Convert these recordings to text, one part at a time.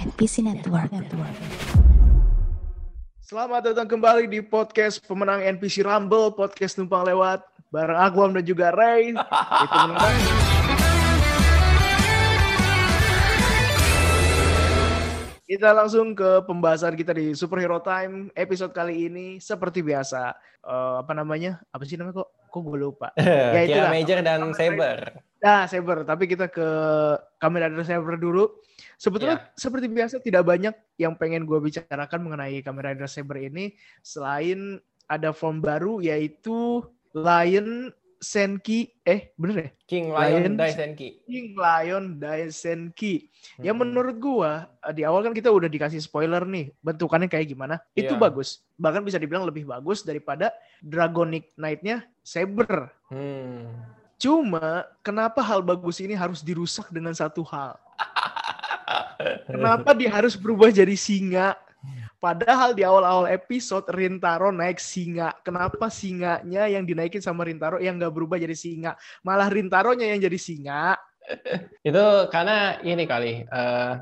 NPC Network. Network. Selamat datang kembali di podcast pemenang NPC Rumble, podcast numpang lewat bareng Aguam dan juga Ray. Itu menang. Kita langsung ke pembahasan kita di Superhero Time episode kali ini seperti biasa. Eh, apa namanya? Apa sih namanya kok? Kok gue lupa. Ya, itulah. Major dan Saber. Nah, Saber. Tapi kita ke Kamen Rider Saber dulu. Sebetulnya seperti biasa tidak banyak yang pengen gue bicarakan mengenai Kamen Rider Saber ini selain ada form baru yaitu Lion Senki eh bener ya? King Lion Lion Daisenki. King Lion Daisenki. Yang Hmm. menurut gua eh, di awal kan kita udah dikasih spoiler nih bentukannya kayak gimana. Itu Iya. bagus. Bahkan bisa dibilang lebih bagus daripada Dragonic Knight-nya Saber. Hmm. Cuma kenapa hal bagus ini harus dirusak dengan satu hal? Kenapa dia harus berubah jadi singa? Padahal di awal-awal episode Rintaro naik singa. Kenapa singanya yang dinaikin sama Rintaro yang nggak berubah jadi singa? Malah Rintaronya yang jadi singa. Itu karena ini kali eh,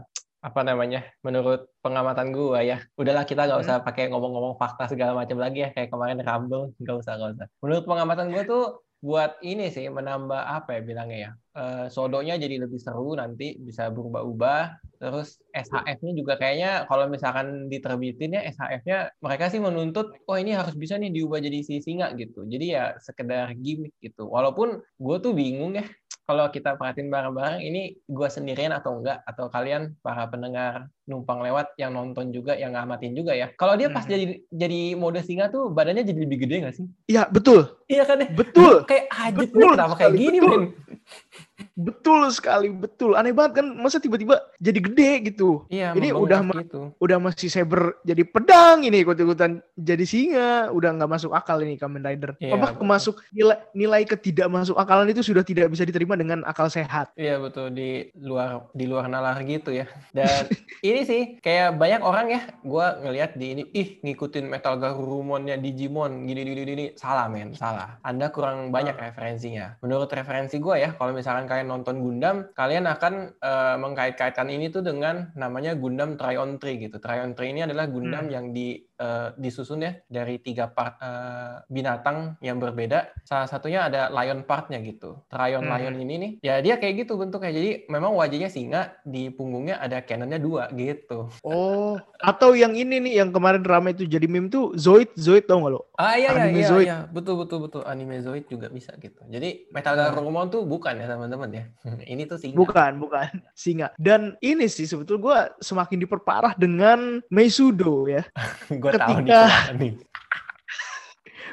apa namanya? Menurut pengamatan gua ya, udahlah kita nggak Hmm. usah pakai ngomong-ngomong fakta segala macam lagi ya kayak kemarin Rumble, nggak usah nggak usah. Menurut pengamatan gua tuh buat ini sih menambah apa ya bilangnya ya? Eh, sodonya jadi lebih seru nanti bisa berubah-ubah. Terus SHF-nya juga kayaknya kalau misalkan diterbitin ya SHF-nya mereka sih menuntut oh ini harus bisa nih diubah jadi si singa gitu. Jadi ya sekedar gimmick gitu. Walaupun gue tuh bingung ya kalau kita perhatiin bareng-bareng ini gue sendirian atau enggak? Atau kalian para pendengar numpang lewat yang nonton juga yang ngamatin juga ya? Kalau dia pas Mhm. jadi jadi mode singa tuh badannya jadi lebih gede nggak sih? Iya betul, iya kan ya? Betul, kayak aja Betul kenapa kayak gini betul. men betul sekali, betul. Aneh banget kan, masa tiba-tiba jadi gede gitu. iya Ini udah ma- gitu Udah masih Saber jadi pedang ini ikut-ikutan jadi singa, udah nggak masuk akal ini Kamen Rider. Iya, Apa betul. masuk nilai nilai ketidak masuk akalan itu sudah tidak bisa diterima dengan akal sehat. Iya betul di luar di luar nalar gitu ya. Dan ini sih kayak banyak orang ya, gua ngelihat di ini ih ngikutin Metal Garurumonnya Digimon gini gini gini salah men salah. Anda kurang banyak referensinya. Menurut referensi gua ya, kalau misalkan kalian nonton Gundam, kalian akan eh, mengkait-kaitkan ini tuh dengan namanya Gundam Tryon 3 gitu. Tryon 3 ini adalah Gundam Hmm. yang di eh, disusun ya dari tiga part eh, binatang yang berbeda. Salah satunya ada lion partnya gitu. Tryon Hmm. lion ini nih, ya dia kayak gitu bentuknya. Jadi memang wajahnya singa, di punggungnya ada cannonnya dua gitu. Oh, atau yang ini nih yang kemarin ramai itu jadi meme tuh Zoid, Zoid tau gak lo? Ah iya iya Anime iya, Zoid. iya. betul betul betul anime Zoid juga bisa gitu. Jadi Metal Nah. Garurumon tuh bukan ya teman-teman ya. ini tuh singa. Bukan, bukan singa. Dan ini sih sebetulnya gue semakin diperparah dengan Meisudo ya. Gue tahu nih ketika- nih.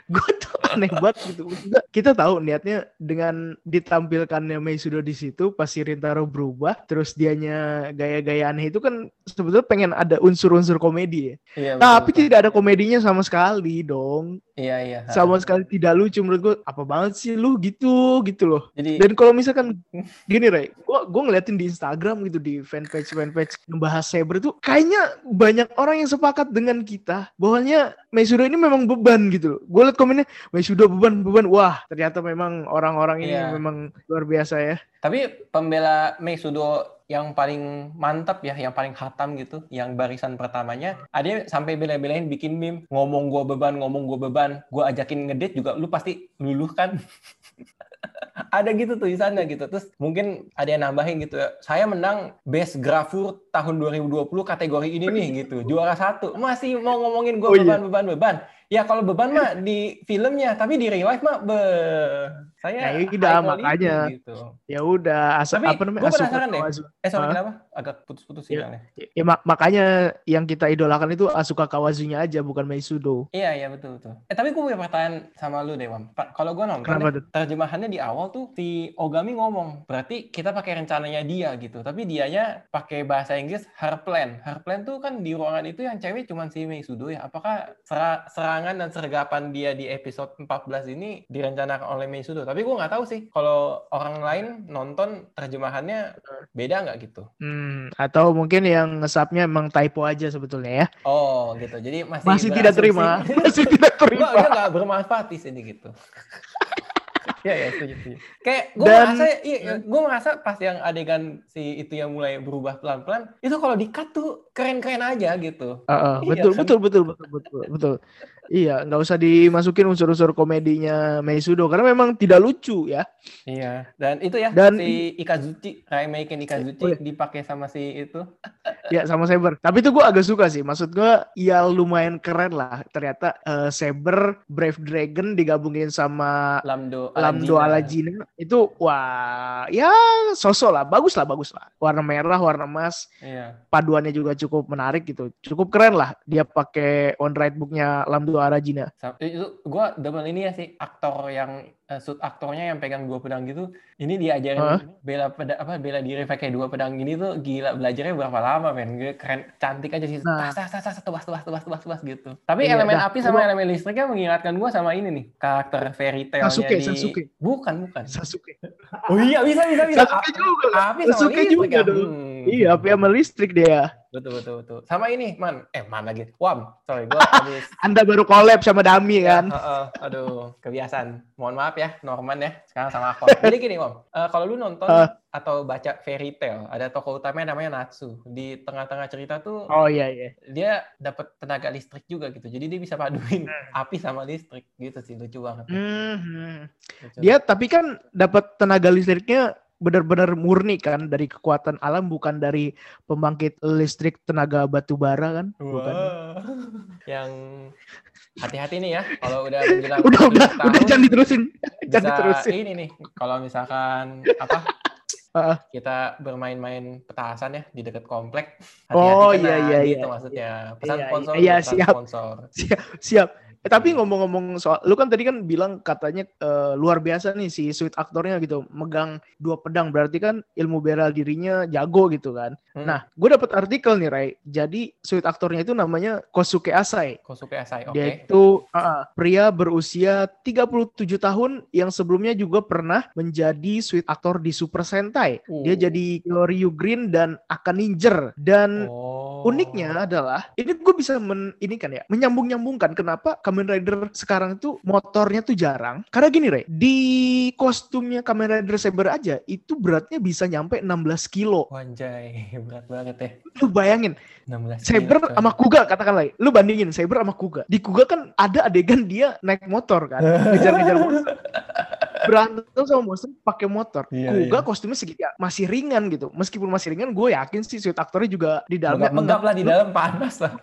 Gue tuh aneh banget gitu. Maksudnya, kita tahu niatnya dengan ditampilkannya Meisudo di situ pas si Rintaro berubah, terus dianya gaya-gaya aneh itu kan sebetulnya pengen ada unsur-unsur komedi ya. Iya, betul, Tapi betul. tidak ada komedinya sama sekali dong. Iya iya. Sama sekali tidak lucu menurut gue. Apa banget sih lu gitu gitu loh. Jadi Dan kalau misalkan gini Ray, gua gua ngeliatin di Instagram gitu di fanpage fanpage ngebahas Saber tuh kayaknya banyak orang yang sepakat dengan kita bahwanya Meisudo ini memang beban gitu loh. Gue liat komennya Meisudo beban beban. Wah, ternyata memang orang-orang ini Iya. memang luar biasa ya. Tapi pembela Meisudo yang paling mantap ya, yang paling hatam gitu, yang barisan pertamanya, ada sampai bela-belain bikin meme, ngomong gua beban, ngomong gua beban, gua ajakin ngedate juga, lu pasti luluh kan? ada gitu tulisannya gitu. Terus mungkin ada yang nambahin gitu ya, saya menang Best Grafur tahun 2020 kategori ini nih gitu, juara satu. Masih mau ngomongin gua Oh, iya. Ya kalau beban mah di filmnya, tapi di real life mah be saya Ya, udah, makanya. gitu. Ya udah, asa, Tapi apa namanya? Asuka penasaran deh. Kawazu. Eh sorry Hah? kenapa? Agak putus-putus Iya. sinyalnya. Ya, mak- makanya yang kita idolakan itu Asuka Kawazunya aja bukan Meisudo. Iya iya betul betul. Eh tapi gue punya pertanyaan sama lu deh, Wam. Pak, kalau gue nonton Kenapa ya, tuh? terjemahannya di awal tuh si Ogami ngomong, berarti kita pakai rencananya dia gitu. Tapi dianya pakai bahasa Inggris her plan. Her plan tuh kan di ruangan itu yang cewek cuma si Meisudo ya. Apakah sera- serangan dan sergapan dia di episode 14 ini direncanakan oleh Meisudo? Tapi gue nggak tahu sih kalau orang lain nonton terjemahannya beda nggak gitu. Hmm, atau mungkin yang ngesapnya emang typo aja sebetulnya ya. Oh gitu. Jadi masih Masih tidak terima. Masih tidak terima. udah nggak bermanfaat di sini gitu. Iya, iya, setuju, setuju. Kayak gue Dan- merasa, iya, gue merasa pas yang adegan si itu yang mulai berubah pelan-pelan, itu kalau di-cut tuh keren-keren aja gitu. Heeh, Iya betul, kan? betul, betul, betul, betul, betul. Iya, nggak usah dimasukin unsur-unsur komedinya Meisudo karena memang tidak lucu ya. Iya, dan itu ya Dan- si Ikazuchi, Raimeiken Ikazuchi Oh, iya. dipakai sama si itu. Ya sama Saber. Tapi itu gue agak suka sih. Maksud gue ya lumayan keren lah. Ternyata eh, Saber, Brave Dragon digabungin sama Lamdo Lamdo Alajina. Alajina itu wah ya sosok lah, bagus lah, bagus lah. Warna merah, warna emas, Iya. paduannya juga cukup menarik gitu. Cukup keren lah dia pakai on right booknya Lamdo Alajina. Sam- Itu gua double ini ya sih aktor yang eh, suit aktornya yang pegang dua pedang gitu. Ini diajarin Hah? bela peda apa bela diri pakai dua pedang gini tuh gila belajarnya berapa lama men. Gue keren cantik aja sih. Nah. Tas tas tas tas tebas tebas tebas tebas tebas gitu. Tapi Iya, elemen dah. api sama Gua- elemen listriknya mengingatkan gua sama ini nih karakter fairy tale-nya Sasuke, di Sasuke. Bukan, bukan. Sasuke. Oh iya bisa bisa bisa. Sasuke juga. Api sama Sasuke listrik juga ya. dong. Hmm. Iya, api sama listrik dia. Betul betul betul. Sama ini man, eh man lagi. Wam, sorry gua habis Anda baru collab sama Dami Ya, kan? heeh. aduh, kebiasaan. Mohon maaf ya, Norman ya. Sekarang sama aku. Jadi gini, Om. Eh, kalau lu nonton Eh. atau baca fairy tale, ada tokoh utamanya namanya Natsu. Di tengah-tengah cerita tuh Oh iya iya. dia dapat tenaga listrik juga gitu. Jadi dia bisa paduin Hmm. api sama listrik gitu sih, lucu banget. Mhm. Lucu. Dia tapi kan dapat tenaga listriknya benar-benar murni kan dari kekuatan alam bukan dari pembangkit listrik tenaga batu bara kan? Bukan. Wah. Yang hati-hati nih ya, kalau udah menjelang Udah udah 17 udah tahun, jangan diterusin. Jangan bisa diterusin. ini nih kalau misalkan apa kita bermain-main petasan ya di dekat komplek Oh, hati-hati kena iya, iya, gitu iya. maksudnya pesan Iya, sponsor iya, pesan siap. sponsor Siap. Eh, tapi ngomong-ngomong soal, lu kan tadi kan bilang katanya eh, luar biasa nih si sweet aktornya gitu, megang dua pedang berarti kan ilmu bela dirinya jago gitu kan. Hmm. Nah, gue dapat artikel nih Ray. Jadi sweet aktornya itu namanya Kosuke Asai. Kosuke Asai oke Dia itu uh, pria berusia 37 tahun yang sebelumnya juga pernah menjadi sweet aktor di Super Sentai. Dia Uh. jadi Ryu Green dan Aka Ninja. Dan oh. uniknya adalah ini gue bisa men ini kan ya menyambung-nyambungkan kenapa Kamen Rider sekarang itu motornya tuh jarang. Karena gini Ray, di kostumnya Kamen Rider Saber aja itu beratnya bisa nyampe 16 kilo. Wanjay, berat banget ya. Lu bayangin 16 Saber kilo, sama Kuga katakanlah. Lu bandingin Saber sama Kuga. Di Kuga kan ada adegan dia naik motor kan, ngejar-ngejar monster. Berantem sama monster pakai motor. Iya, Kuga iya. kostumnya segitu ya, masih ringan gitu. Meskipun masih ringan, gue yakin sih suit aktornya juga di dalamnya Menggap-menggap lah di dalam panas lah.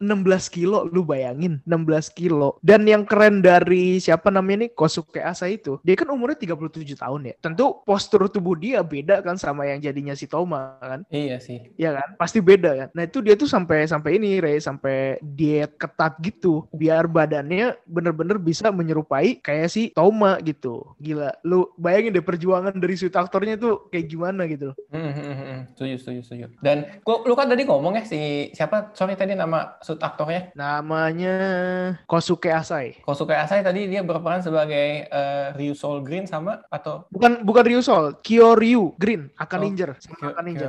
16 kilo lu bayangin 16 kilo dan yang keren dari siapa namanya nih Kosuke Asa itu dia kan umurnya 37 tahun ya tentu postur tubuh dia beda kan sama yang jadinya si Toma kan Iya sih. ya kan pasti beda kan nah itu dia tuh sampai sampai ini Ray sampai diet ketat gitu biar badannya bener-bener bisa menyerupai kayak si Toma gitu gila lu bayangin deh perjuangan dari sweet aktornya tuh kayak gimana gitu Hmm, hmm, hmm, hmm. Setuju, setuju, setuju. Dan lu, lu kan tadi ngomong ya si siapa? Sorry tadi nama suit aktornya. namanya Kosuke Asai Kosuke Asai tadi dia berperan sebagai eh, Ryu Soul Green sama atau Bukan bukan Ryusol, Kyoryu Green, Aka Oh, Ninja, sama Kyo- Aka Ninja.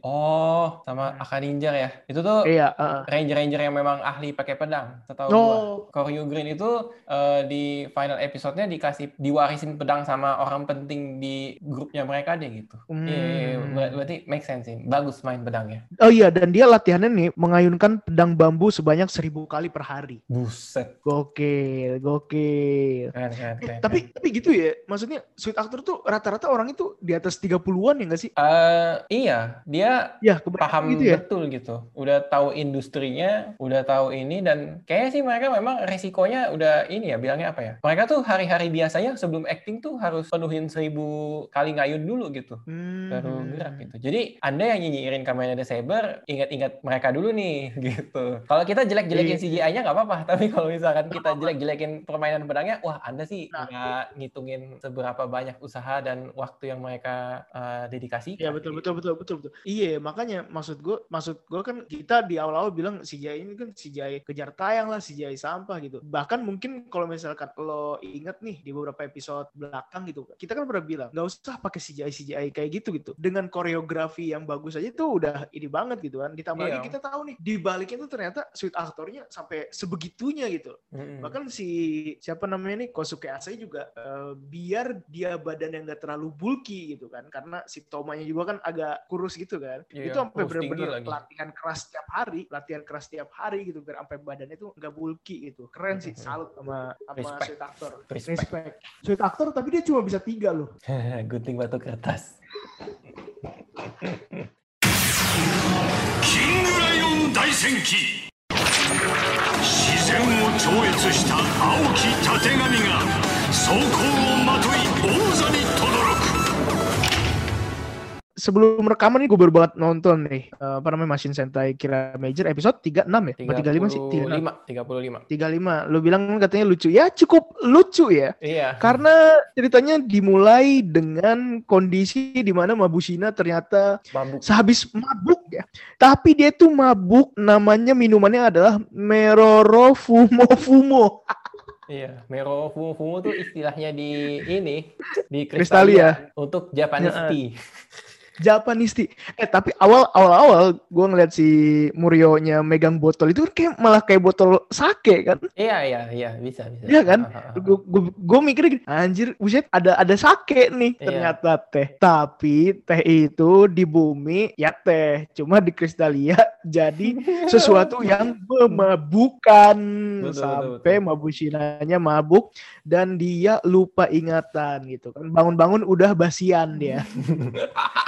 Oh, sama Aka Ninja ya. Itu tuh Iya, heeh. ranger-ranger yang memang ahli pakai pedang. Setahu Oh. gua. Koryu Green itu eh, di final episode-nya dikasih diwarisin pedang sama orang penting di grupnya mereka deh gitu. Hmm. Iya, iya, iya. Ber- berarti make sense sih. Bagus main pedangnya. Oh iya, dan dia latihannya nih mengayunkan pedang bambu sebanyak seribu kali per hari. Buset. Gokil, gokil. Keren, keren, Eh, keren. tapi tapi gitu ya, maksudnya sweet actor tuh rata-rata orang itu di atas 30-an ya nggak sih? Eh, iya, dia Ya, paham gitu ya. betul gitu. Udah tahu industrinya, udah tahu ini dan kayaknya sih mereka memang resikonya udah ini ya bilangnya apa ya? Mereka tuh hari-hari biasanya sebelum acting tuh harus penuhin seribu kali ngayun dulu gitu. Hmm. baru gerak gitu. Jadi Anda yang nyinyirin Kamen Rider Saber, ingat-ingat mereka dulu nih gitu. Kalau kita jelek-jelekin Iya. CGI-nya nggak apa-apa, tapi kalau misalkan kita jelek-jelekin permainan pedangnya, wah Anda sih Nah. nggak ngitungin seberapa banyak usaha dan waktu yang mereka eh, dedikasikan. Ya betul betul betul betul betul. Iya makanya maksud gue maksud gue kan kita di awal-awal bilang CGI ini kan CGI kejar tayang lah CGI sampah gitu. Bahkan mungkin kalau misalkan lo inget nih di beberapa episode belakang gitu, kita kan pernah bilang nggak usah pakai CGI CGI kayak gitu gitu. Dengan koreografi yang bagus aja tuh udah ini banget gitu kan. Ditambah Iya. lagi kita tahu nih di baliknya tuh ternyata sweet aktornya sampai sebegitunya gitu. Mm-mm. Bahkan si siapa namanya nih Kosuke Asai juga eh, biar dia badan yang gak terlalu bulky gitu kan karena si Tomanya juga kan agak kurus gitu kan. Iya, itu sampai lagi. latihan keras tiap hari, latihan keras tiap hari gitu biar sampai badannya tuh nggak bulky gitu. Keren sih, Mhm. salut sama sama Respect. sweet actor. Respect. Respect. Sweet actor tapi dia cuma bisa tiga loh. Gunting batu kertas. キングライオン大戦記自然を超越した青きたてがみが装甲をまとい王座に轟く Sebelum rekaman nih gue baru banget nonton nih eh, apa namanya Machine Sentai Kira Major episode 36 ya? Apa 35 sih? 36. 35, 35. 35. Lu bilang katanya lucu. Ya cukup lucu ya. Iya. Karena ceritanya dimulai dengan kondisi di mana Mabushina ternyata Mabuk. sehabis mabuk ya. Tapi dia tuh mabuk namanya minumannya adalah Meroro Fumo Fumo. Iya, Mero Fumo Fumo tuh istilahnya di ini di Kristalia. Kristalia untuk Japanese tea. Japanese tea. Eh tapi awal awal awal gue ngeliat si Murio-nya megang botol itu kan kayak malah kayak botol sake kan. Iya, iya, iya, bisa, bisa. Iya kan? Gue mikirnya gini, anjir, buset ada ada sake nih Iya. ternyata teh. Tapi teh itu di bumi ya teh, cuma di Kristalia jadi sesuatu yang Betul, betul, sampai betul. Mabushinanya mabuk dan dia lupa ingatan gitu kan. Bangun-bangun udah basian dia.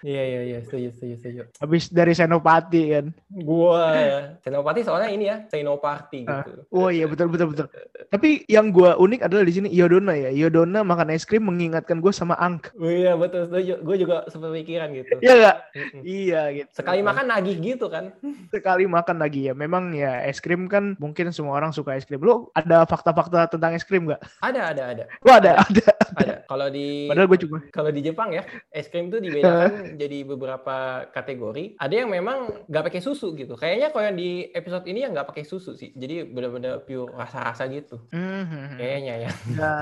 Iya, iya, iya, setuju, setuju, setuju. Habis dari Senopati kan. Gua Senopati soalnya ini ya, Senopati Ah. gitu. Oh iya betul betul betul. Tapi yang gua unik adalah di sini Yodona ya. Yodona makan es krim mengingatkan gue sama Angk. Oh iya, betul, setuju. Gue juga sepemikiran gitu. Iya? Mm-mm. Iya gitu. Sekali makan nagih gitu kan. sekali makan lagi ya. Memang ya es krim kan mungkin semua orang suka es krim. Lo ada fakta-fakta tentang es krim nggak? Ada, ada, ada. Lo ada ada. Ada. Kalau di Padahal gue cuma. kalau di Jepang ya, es krim tuh dibedakan jadi beberapa kategori. Ada yang memang nggak pakai susu gitu. Kayaknya kalau yang di episode ini yang nggak pakai susu sih. Jadi benar-benar pure rasa-rasa gitu. Mhm. Kayaknya ya. Ya,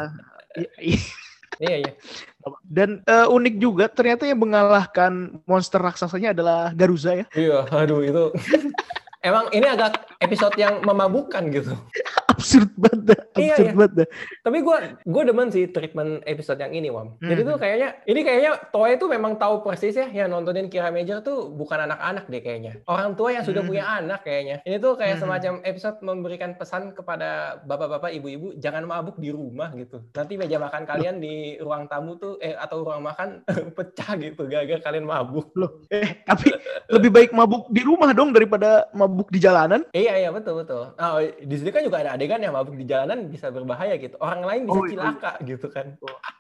i- i- iya, iya. Dan eh, unik juga ternyata yang mengalahkan monster raksasanya adalah Garuza ya. Iya, aduh itu. Emang ini agak episode yang memabukkan gitu. Absurd banget. dah, Iya, Absurd iya. banget. dah. Tapi gue gue demen sih treatment episode yang ini, Wam. Jadi Hmm. tuh kayaknya ini kayaknya Toei itu memang tahu persis ya yang nontonin Kira Major tuh bukan anak-anak deh kayaknya. Orang tua yang sudah Hmm. punya anak kayaknya. Ini tuh kayak Hmm. semacam episode memberikan pesan kepada bapak-bapak, ibu-ibu jangan mabuk di rumah gitu. Nanti meja makan kalian di ruang tamu tuh eh atau ruang makan pecah gitu gara-gara kalian mabuk. Loh, eh tapi lebih baik mabuk di rumah dong daripada mabuk di jalanan. Iya iya betul betul. Nah, di sini kan juga ada adegan yang mabuk di jalanan bisa berbahaya gitu. Orang lain bisa Oh, iya. cilaka gitu kan.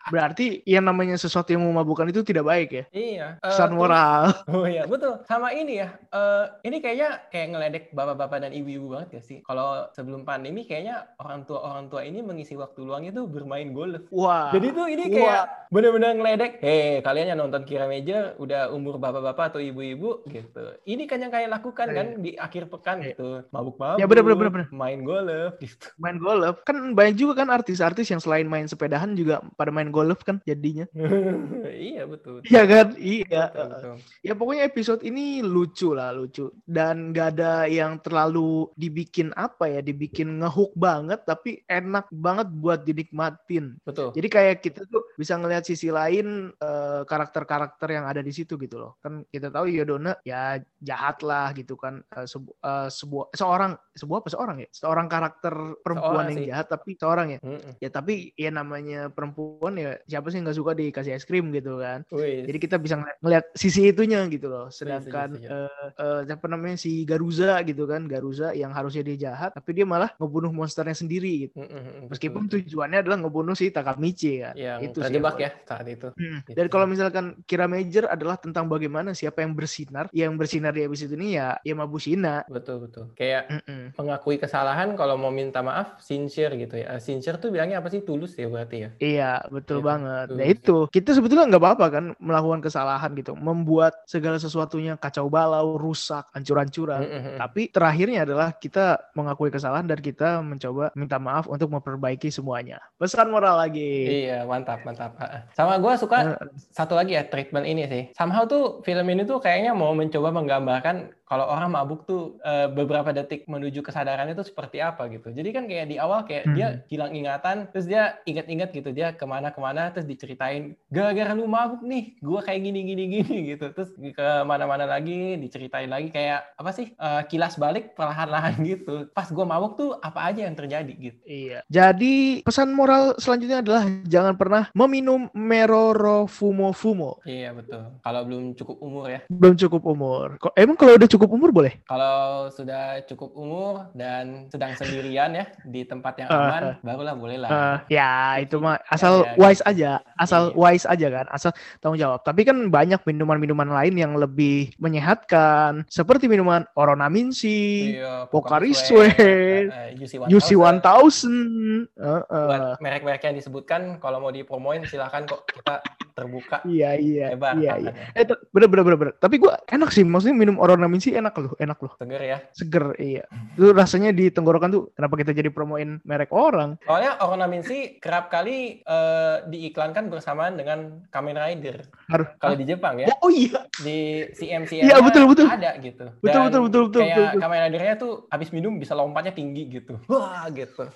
Berarti yang namanya sesuatu yang memabukkan itu tidak baik ya. Iya. Pesan terus- moral. Oh iya betul. Sama ini ya. eh ini kayaknya kayak ngeledek bapak-bapak dan ibu-ibu banget ya sih. Kalau sebelum pandemi kayaknya orang tua orang tua ini mengisi waktu luangnya tuh bermain golf. Wah. Jadi tuh ini kayak bener-bener ngeledek. Hei kalian yang nonton Kira Meja udah umur bapak-bapak atau ibu-ibu gitu. Ini kan yang kalian lakukan kan di akhir pekan Iya. gitu. Mabuk-mabuk. Ya, bener, bener, bener, bener. Main golf gitu. main golf kan banyak juga kan artis-artis yang selain main sepedahan juga pada main golf kan jadinya iya betul. iya kan iya Betul, betul. ya pokoknya episode ini lucu lah lucu dan gak ada yang terlalu dibikin apa ya dibikin ngehook banget tapi enak banget buat dinikmatin Betul. jadi kayak kita tuh bisa ngelihat sisi lain eh, karakter-karakter yang ada di situ gitu loh kan kita tahu Yodona ya jahat lah gitu kan Eh, sebu- eh, sebuah seorang sebuah apa seorang ya seorang karakter perempuan Seorang yang sih. jahat tapi seorang ya Mm-mm. Ya tapi ya namanya perempuan ya siapa sih nggak suka dikasih es krim gitu kan. Wih. Jadi kita bisa ngeliat sisi itunya gitu loh. Sedangkan setuju. eh, eh, siapa namanya si Garuza gitu kan, Garuza yang harusnya dia jahat tapi dia malah ngebunuh monsternya sendiri gitu. Mm-mm, Meskipun tujuannya adalah ngebunuh si Takamichi kan. yang itu sih terjebak yang ya saat itu. Hmm. Gitu. Dan kalau misalkan Kira Major adalah tentang bagaimana siapa yang bersinar, yang bersinar di episode ini ya ya Mabushina. Betul betul. Kayak Mm-mm. mengakui kesalahan kalau mau minta maaf sincere gitu ya. Eh, Sincere tuh bilangnya apa sih? Tulus ya berarti ya. Iya, betul Iya, banget. betul. Nah itu, kita sebetulnya nggak apa-apa kan melakukan kesalahan gitu, membuat segala sesuatunya kacau balau, rusak, hancur-hancuran. Mm-mm. Tapi terakhirnya adalah kita mengakui kesalahan dan kita mencoba minta maaf untuk memperbaiki semuanya. Pesan moral lagi. Iya, mantap, mantap. Ah. Sama gua suka satu lagi ya treatment ini sih. Somehow tuh film ini tuh kayaknya mau mencoba menggambarkan kalau orang mabuk tuh eh, beberapa detik menuju kesadarannya itu seperti apa gitu. Jadi kan kayak di awal kayak dia Hmm. hilang ingatan, terus dia inget-inget gitu dia ke mana-kemana, terus diceritain gara-gara lu mabuk nih, gua kayak gini gini gini gitu. Terus ke mana-mana lagi diceritain lagi kayak apa sih eh, kilas balik perlahan-lahan gitu. Pas gua mabuk tuh apa aja yang terjadi gitu. Iya. Jadi pesan moral selanjutnya adalah jangan pernah meminum meroro fumo fumo. Iya betul. Kalau belum cukup umur ya. Belum cukup umur. Kok emang kalau udah cukup umur boleh? Kalau sudah cukup umur dan sedang sendirian ya di tempat yang Ah, aman, barulah boleh lah. Eh, ya itu mah asal Iya, wise aja, asal Iya. wise aja kan, asal tanggung jawab. Tapi kan banyak minuman-minuman lain yang lebih menyehatkan, seperti minuman Oronaminsi, Iya, Pocari Sweat, eh, UC UC 1000. 1000. eh, eh. Buat merek-merek yang disebutkan, kalau mau dipromoin silahkan kok kita terbuka Iya iya lebar iya iya. tangannya. Eh bener bener bener bener. Tapi gua enak sih, maksudnya minum Oronaminsi enak loh, enak loh, Seger ya. seger iya. Itu rasanya di tenggorokan tuh kenapa kita jadi promoin merek orang? Soalnya Ornaminsi kerap kali eh, diiklankan bersamaan dengan Kamen Rider. Harus. Kalau di Jepang ya, Oh iya. di CMC Iya, betul, betul. ada gitu. Betul, Dan betul, betul, betul, Kayak betul, betul. Kamen Rider-nya tuh habis minum bisa lompatnya tinggi gitu. Wah, gitu.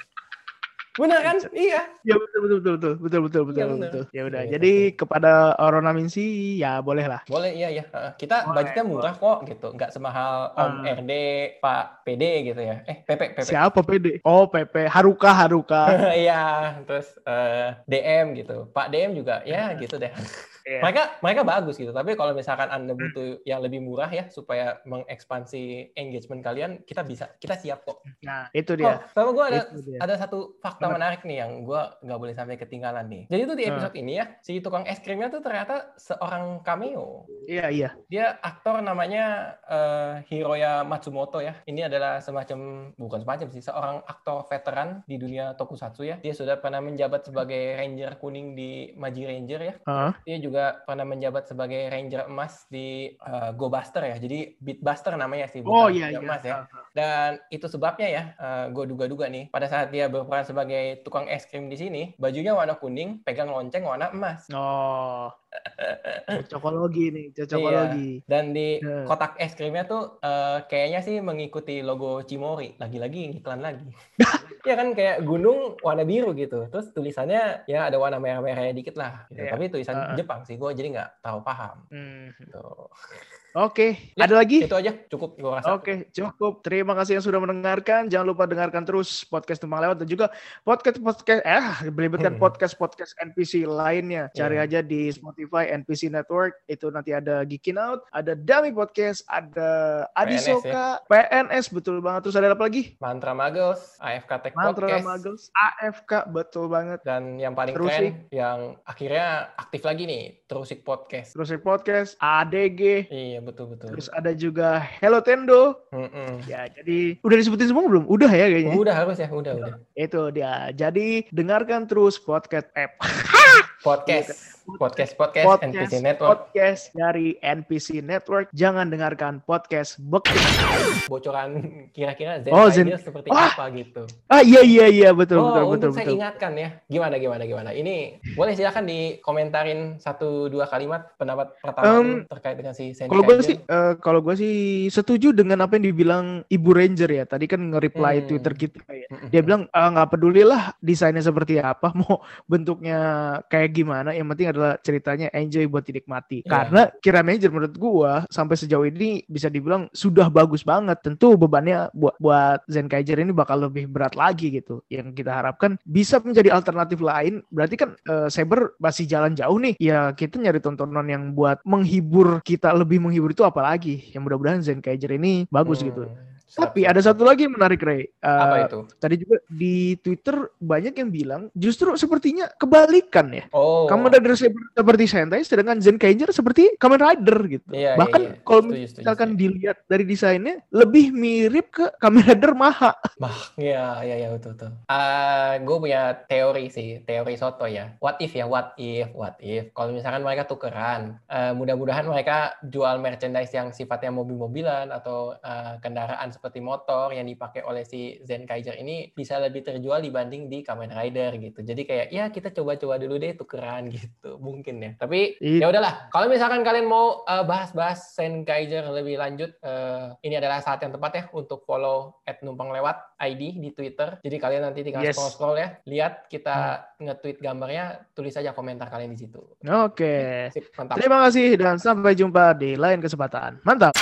Bener kan? Iya. Ya betul betul betul betul betul betul betul Iya, bener. betul. Ya udah. Iya, Jadi kepada Oronaminsi ya boleh lah. Boleh, iya ya. Heeh. Kita Boleh, budgetnya murah kok gitu, nggak semahal Om. RD, Pak PD gitu ya. Eh, PP, PP. Siapa PD? Oh PP Haruka Haruka. Iya, terus eh, DM gitu. Pak DM juga, ya gitu deh. Iya. Mereka mereka bagus gitu. Tapi kalau misalkan Anda butuh yang lebih murah ya supaya mengekspansi engagement kalian, kita bisa, kita siap kok. Nah itu Oh, dia. sama gue ada Itu ada satu fakta Kenapa? menarik nih yang gue nggak boleh sampai ketinggalan nih. Jadi tuh di Ah. episode ini ya, si tukang es krimnya tuh ternyata seorang cameo. Iya iya. Dia aktor namanya eh, Hiroya Matsumoto ya. Ini adalah semacam bukan semacam sih seorang aktor veteran di dunia tokusatsu ya. Dia sudah pernah menjabat sebagai ranger kuning di Maji Ranger ya. Hah? Dia juga pernah menjabat sebagai ranger emas di eh, Go Buster ya. Jadi Beatbuster namanya sih bukan Oh iya Ranger iya. emas ya. Dan itu sebabnya ya, gue duga-duga nih, pada saat dia berperan sebagai tukang es krim di sini, bajunya warna kuning, pegang lonceng warna emas. Oh. Cocokologi nih, cocokologi. Dan di Ya. kotak es krimnya tuh eh, kayaknya sih mengikuti logo Cimori. Lagi-lagi iklan lagi. ya kan kayak gunung warna biru gitu. Terus tulisannya ya ada warna merah-merahnya dikit lah. Gitu. Iya. Tapi tulisan Uh-uh. Jepang sih, gue jadi nggak tahu paham. Hmm. Gitu. Oke, Ya, ada lagi? Itu aja cukup gue rasa. Oke, cukup. Terima kasih yang sudah mendengarkan. Jangan lupa dengarkan terus podcast Tumpang Lewat dan juga podcast podcast eh belibetkan Hmm. podcast podcast NPC lainnya. Cari Iya. aja di Spotify NPC Network. Itu nanti ada Geekin Out, ada Dami Podcast, ada Adisoka, PNS betul banget. Terus ada apa lagi? Mantra Magos, AFK Tech Mantra Podcast. Magos, AFK betul banget. Dan yang paling Terusik. keren, yang akhirnya aktif lagi nih, Terusik Podcast. Terus podcast, ADG, Iya, betul-betul. terus ada juga Hello Tendo. Mm-mm. Ya, jadi udah disebutin semua belum? Udah ya kayaknya. Udah harus ya, udah, udah. Itu dia. Jadi dengarkan terus podcast app Podcast, podcast, podcast, podcast NPC Network. podcast dari NPC Network. Jangan dengarkan podcast bekti. Bocoran kira-kira Zen Oh, Zen- seperti Wah! apa gitu. Ah iya iya iya betul oh, betul betul untuk saya betul. ingatkan ya. Gimana, gimana, gimana. Ini boleh silakan dikomentarin satu dua kalimat pendapat pertama lu terkait dengan si Kalau gue sih eh, kalau gue sih setuju dengan apa yang dibilang Ibu Ranger ya. Tadi kan nge-reply Hmm. Twitter kita ya. Mm-mm. Dia bilang "Ah, nggak peduli lah desainnya seperti apa, mau bentuknya kayak gimana, yang penting adalah ceritanya enjoy buat dinikmati. Iya. Karena Kira Major menurut gua sampai sejauh ini bisa dibilang sudah bagus banget. Tentu bebannya buat buat Zen Kaiser ini bakal lebih berat lagi gitu. Yang kita harapkan bisa menjadi alternatif lain. Berarti kan eh, Saber masih jalan jauh nih. Ya kita nyari tontonan yang buat menghibur kita lebih menghibur itu apalagi. Yang mudah-mudahan Zen Kaiser ini bagus Hmm, gitu. Tapi ada satu lagi yang menarik Ray. Eh, Apa itu? Tadi juga di Twitter banyak yang bilang justru sepertinya kebalikan ya. Oh. Kamen Rider seperti Sentai sedangkan Zen Kaiser seperti Kamen Rider gitu. Iya, iya, Bahkan iya. kalau Setuju, setuju, misalkan dilihat dari desainnya lebih mirip ke Kamen Rider Maha. Bah, iya, iya, iya, betul, betul. gue punya teori sih, teori soto ya. What if ya, what if, what if. Kalau misalkan mereka tukeran, eh, mudah-mudahan mereka jual merchandise yang sifatnya mobil-mobilan atau eh, kendaraan seperti motor yang dipakai oleh si Zen Kaiser ini bisa lebih terjual dibanding di Kamen Rider gitu. Jadi kayak ya kita coba-coba dulu deh tukeran gitu mungkin ya. Tapi ya udahlah. Kalau misalkan kalian mau eh, bahas-bahas Zen Kaiser lebih lanjut, eh, ini adalah saat yang tepat ya untuk follow numpang lewat ID di Twitter. Jadi kalian nanti tinggal Yes. scroll-scroll ya, lihat kita nge-tweet gambarnya, tulis saja komentar kalian di situ. Oke. Sip, mantap. Terima kasih dan sampai jumpa di lain kesempatan. Mantap.